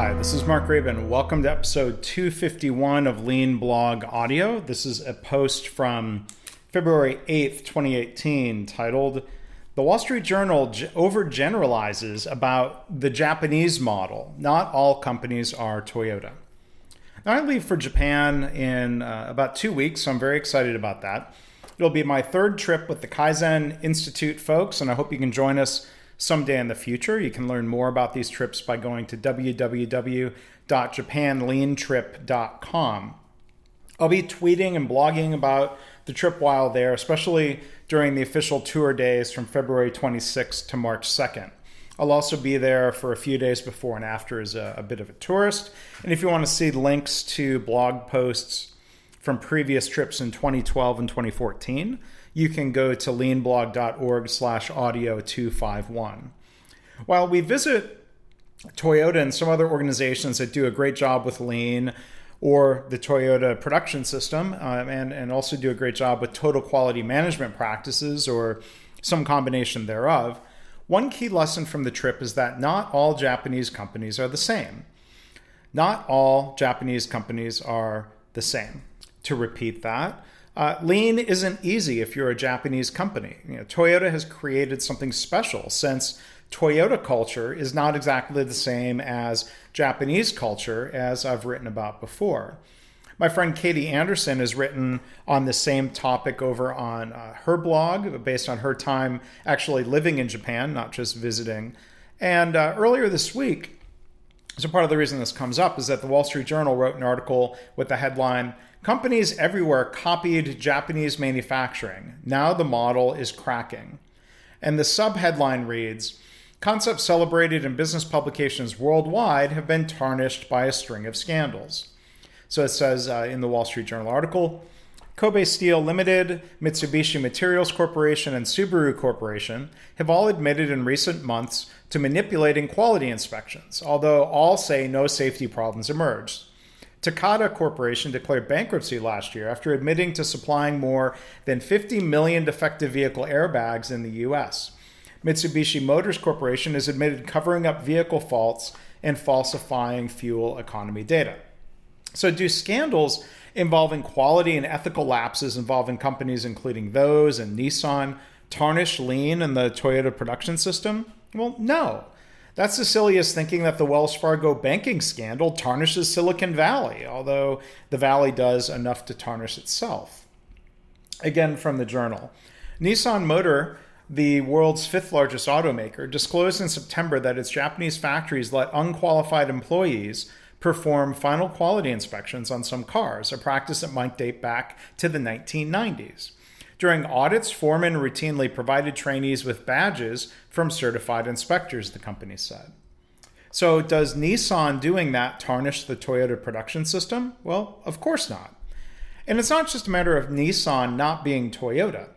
Hi, this is Mark Graban. Welcome to episode 251 of Lean Blog Audio. This is a post from February 8th, 2018, titled The Wall Street Journal Overgeneralizes About the Japanese Model. Not all companies are Toyota. Now, I leave for Japan in uh, about two weeks, so I'm very excited about that. It'll be my third trip with the Kaizen Institute folks, and I hope you can join us someday in the future. You can learn more about these trips by going to www.japanleantrip.com. I'll be tweeting and blogging about the trip while there, especially during the official tour days from February 26th to March 2nd. I'll also be there for a few days before and after as a, a bit of a tourist. And if you want to see links to blog posts from previous trips in 2012 and 2014, you can go to leanblog.org slash audio 251. While we visit Toyota and some other organizations that do a great job with lean or the Toyota production system um, and, and also do a great job with total quality management practices or some combination thereof, one key lesson from the trip is that not all Japanese companies are the same. Not all Japanese companies are the same. To repeat that, uh, lean isn't easy if you're a Japanese company. You know, Toyota has created something special since Toyota culture is not exactly the same as Japanese culture, as I've written about before. My friend Katie Anderson has written on the same topic over on uh, her blog, based on her time actually living in Japan, not just visiting. And uh, earlier this week, so part of the reason this comes up is that the Wall Street Journal wrote an article with the headline Companies everywhere copied Japanese manufacturing. Now the model is cracking. And the subheadline reads Concepts celebrated in business publications worldwide have been tarnished by a string of scandals. So it says uh, in the Wall Street Journal article Kobe Steel Limited, Mitsubishi Materials Corporation, and Subaru Corporation have all admitted in recent months to manipulating quality inspections, although all say no safety problems emerged. Takata Corporation declared bankruptcy last year after admitting to supplying more than 50 million defective vehicle airbags in the US. Mitsubishi Motors Corporation has admitted covering up vehicle faults and falsifying fuel economy data. So, do scandals involving quality and ethical lapses involving companies including those and Nissan tarnish lean and the Toyota production system? Well, no. That's silly as thinking that the Wells Fargo banking scandal tarnishes Silicon Valley, although the Valley does enough to tarnish itself. Again, from the journal Nissan Motor, the world's fifth largest automaker, disclosed in September that its Japanese factories let unqualified employees perform final quality inspections on some cars, a practice that might date back to the 1990s. During audits, foremen routinely provided trainees with badges from certified inspectors, the company said. So, does Nissan doing that tarnish the Toyota production system? Well, of course not. And it's not just a matter of Nissan not being Toyota.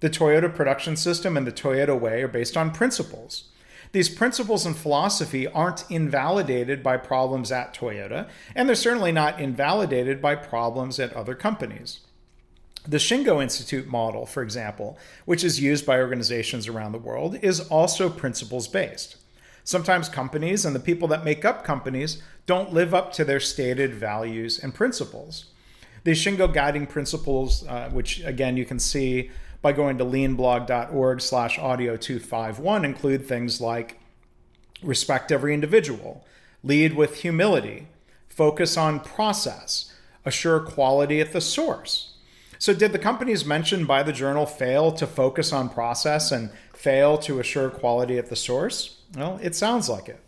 The Toyota production system and the Toyota way are based on principles. These principles and philosophy aren't invalidated by problems at Toyota, and they're certainly not invalidated by problems at other companies. The Shingo Institute model, for example, which is used by organizations around the world, is also principles based. Sometimes companies and the people that make up companies don't live up to their stated values and principles. The Shingo guiding principles, uh, which again you can see by going to leanblog.org slash audio 251, include things like respect every individual, lead with humility, focus on process, assure quality at the source, so, did the companies mentioned by the journal fail to focus on process and fail to assure quality at the source? Well, it sounds like it.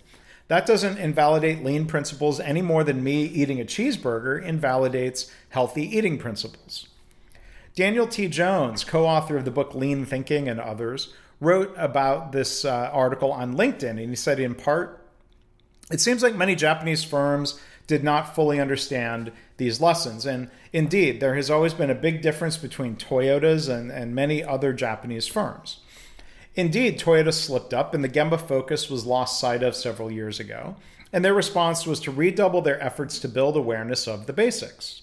That doesn't invalidate lean principles any more than me eating a cheeseburger invalidates healthy eating principles. Daniel T. Jones, co author of the book Lean Thinking and others, wrote about this uh, article on LinkedIn, and he said, in part, it seems like many Japanese firms did not fully understand these lessons. And indeed, there has always been a big difference between Toyotas and, and many other Japanese firms. Indeed, Toyota slipped up and the Gemba focus was lost sight of several years ago, and their response was to redouble their efforts to build awareness of the basics.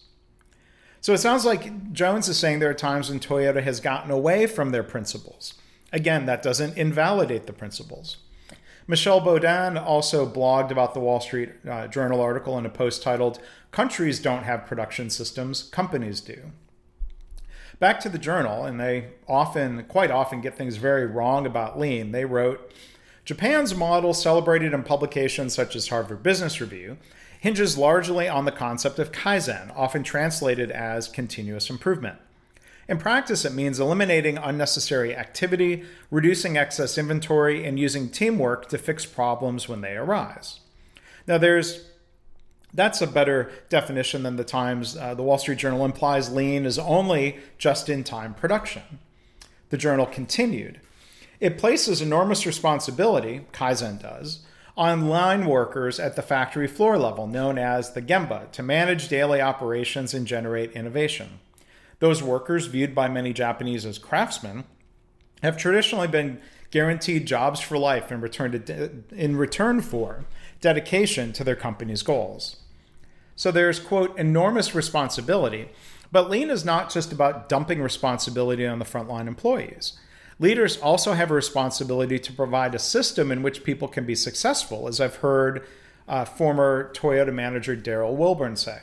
So it sounds like Jones is saying there are times when Toyota has gotten away from their principles. Again, that doesn't invalidate the principles. Michel Baudin also blogged about the Wall Street uh, Journal article in a post titled, Countries Don't Have Production Systems, Companies Do. Back to the journal, and they often, quite often, get things very wrong about lean. They wrote Japan's model, celebrated in publications such as Harvard Business Review, hinges largely on the concept of kaizen, often translated as continuous improvement. In practice, it means eliminating unnecessary activity, reducing excess inventory, and using teamwork to fix problems when they arise. Now, there's that's a better definition than the Times. Uh, the Wall Street Journal implies lean is only just in time production. The journal continued. It places enormous responsibility, Kaizen does, on line workers at the factory floor level, known as the Gemba, to manage daily operations and generate innovation. Those workers, viewed by many Japanese as craftsmen, have traditionally been guaranteed jobs for life in return, to in return for dedication to their company's goals. So there's, quote, enormous responsibility. But lean is not just about dumping responsibility on the frontline employees. Leaders also have a responsibility to provide a system in which people can be successful, as I've heard uh, former Toyota manager Darril Wilburn say.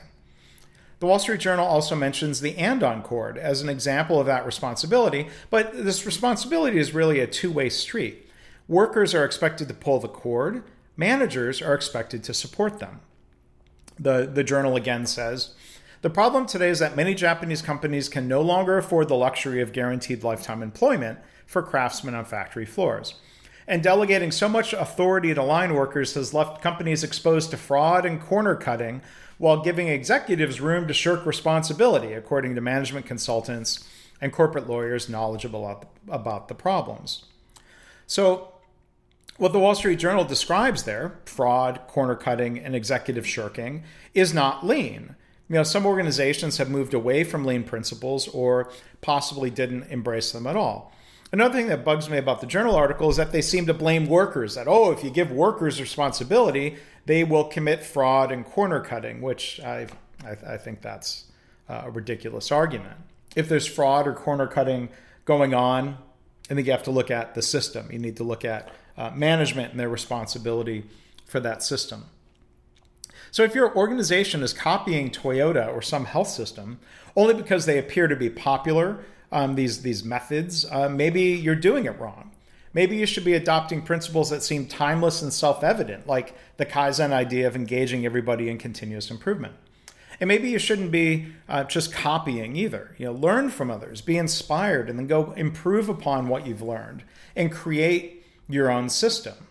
The Wall Street Journal also mentions the Andon cord as an example of that responsibility, but this responsibility is really a two way street. Workers are expected to pull the cord, managers are expected to support them. The, the journal again says The problem today is that many Japanese companies can no longer afford the luxury of guaranteed lifetime employment for craftsmen on factory floors. And delegating so much authority to line workers has left companies exposed to fraud and corner cutting while giving executives room to shirk responsibility, according to management consultants and corporate lawyers knowledgeable about the, problems. So, what the Wall Street Journal describes there fraud, corner cutting, and executive shirking is not lean. You know, some organizations have moved away from lean principles or possibly didn't embrace them at all. Another thing that bugs me about the journal article is that they seem to blame workers that, oh, if you give workers responsibility, they will commit fraud and corner cutting, which I, I, I think that's a ridiculous argument. If there's fraud or corner cutting going on, I think you have to look at the system. You need to look at uh, management and their responsibility for that system. So if your organization is copying Toyota or some health system only because they appear to be popular, um, these these methods, uh, maybe you're doing it wrong. Maybe you should be adopting principles that seem timeless and self evident, like the Kaizen idea of engaging everybody in continuous improvement. And maybe you shouldn't be uh, just copying either. You know, learn from others, be inspired, and then go improve upon what you've learned and create your own system.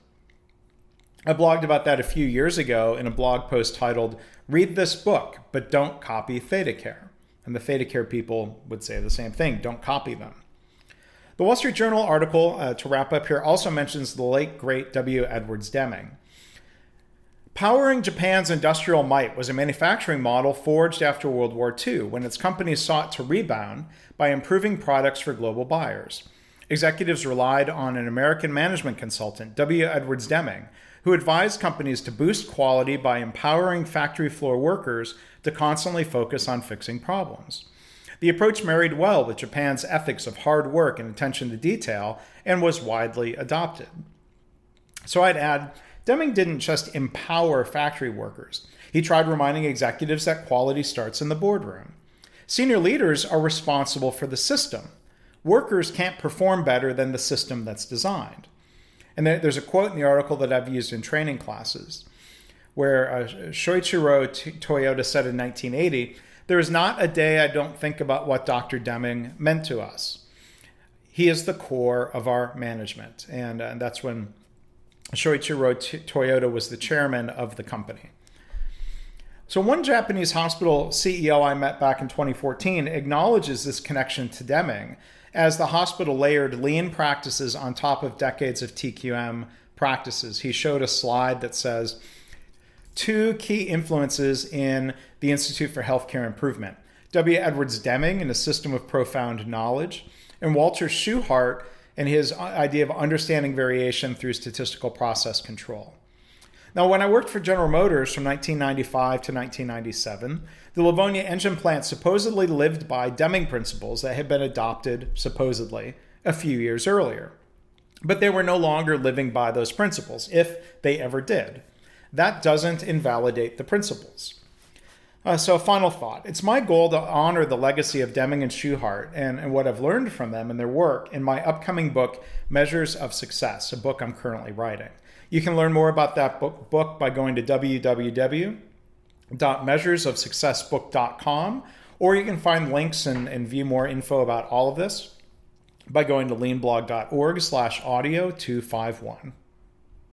I blogged about that a few years ago in a blog post titled "Read this book, but don't copy ThedaCare." And the ThedaCare people would say the same thing: don't copy them. The Wall Street Journal article, uh, to wrap up here, also mentions the late great W. Edwards Deming. Powering Japan's industrial might was a manufacturing model forged after World War II when its companies sought to rebound by improving products for global buyers. Executives relied on an American management consultant, W. Edwards Deming, who advised companies to boost quality by empowering factory floor workers to constantly focus on fixing problems. The approach married well with Japan's ethics of hard work and attention to detail and was widely adopted. So I'd add, Deming didn't just empower factory workers. He tried reminding executives that quality starts in the boardroom. Senior leaders are responsible for the system. Workers can't perform better than the system that's designed. And there's a quote in the article that I've used in training classes where uh, Shoichiro Toyota said in 1980 there is not a day I don't think about what Dr. Deming meant to us. He is the core of our management. And, uh, and that's when Shoichiro Toyota was the chairman of the company. So, one Japanese hospital CEO I met back in 2014 acknowledges this connection to Deming as the hospital layered lean practices on top of decades of TQM practices. He showed a slide that says, two key influences in the Institute for Healthcare Improvement W. Edwards Deming and a system of profound knowledge, and Walter Shewhart and his idea of understanding variation through statistical process control. Now, when I worked for General Motors from 1995 to 1997, the Livonia engine plant supposedly lived by Deming principles that had been adopted, supposedly, a few years earlier. but they were no longer living by those principles, if they ever did. That doesn't invalidate the principles. Uh, so, final thought. It's my goal to honor the legacy of Deming and Shewhart and, and what I've learned from them and their work in my upcoming book, Measures of Success, a book I'm currently writing. You can learn more about that book, book by going to www.measuresofsuccessbook.com, or you can find links and, and view more info about all of this by going to leanblog.org slash audio 251.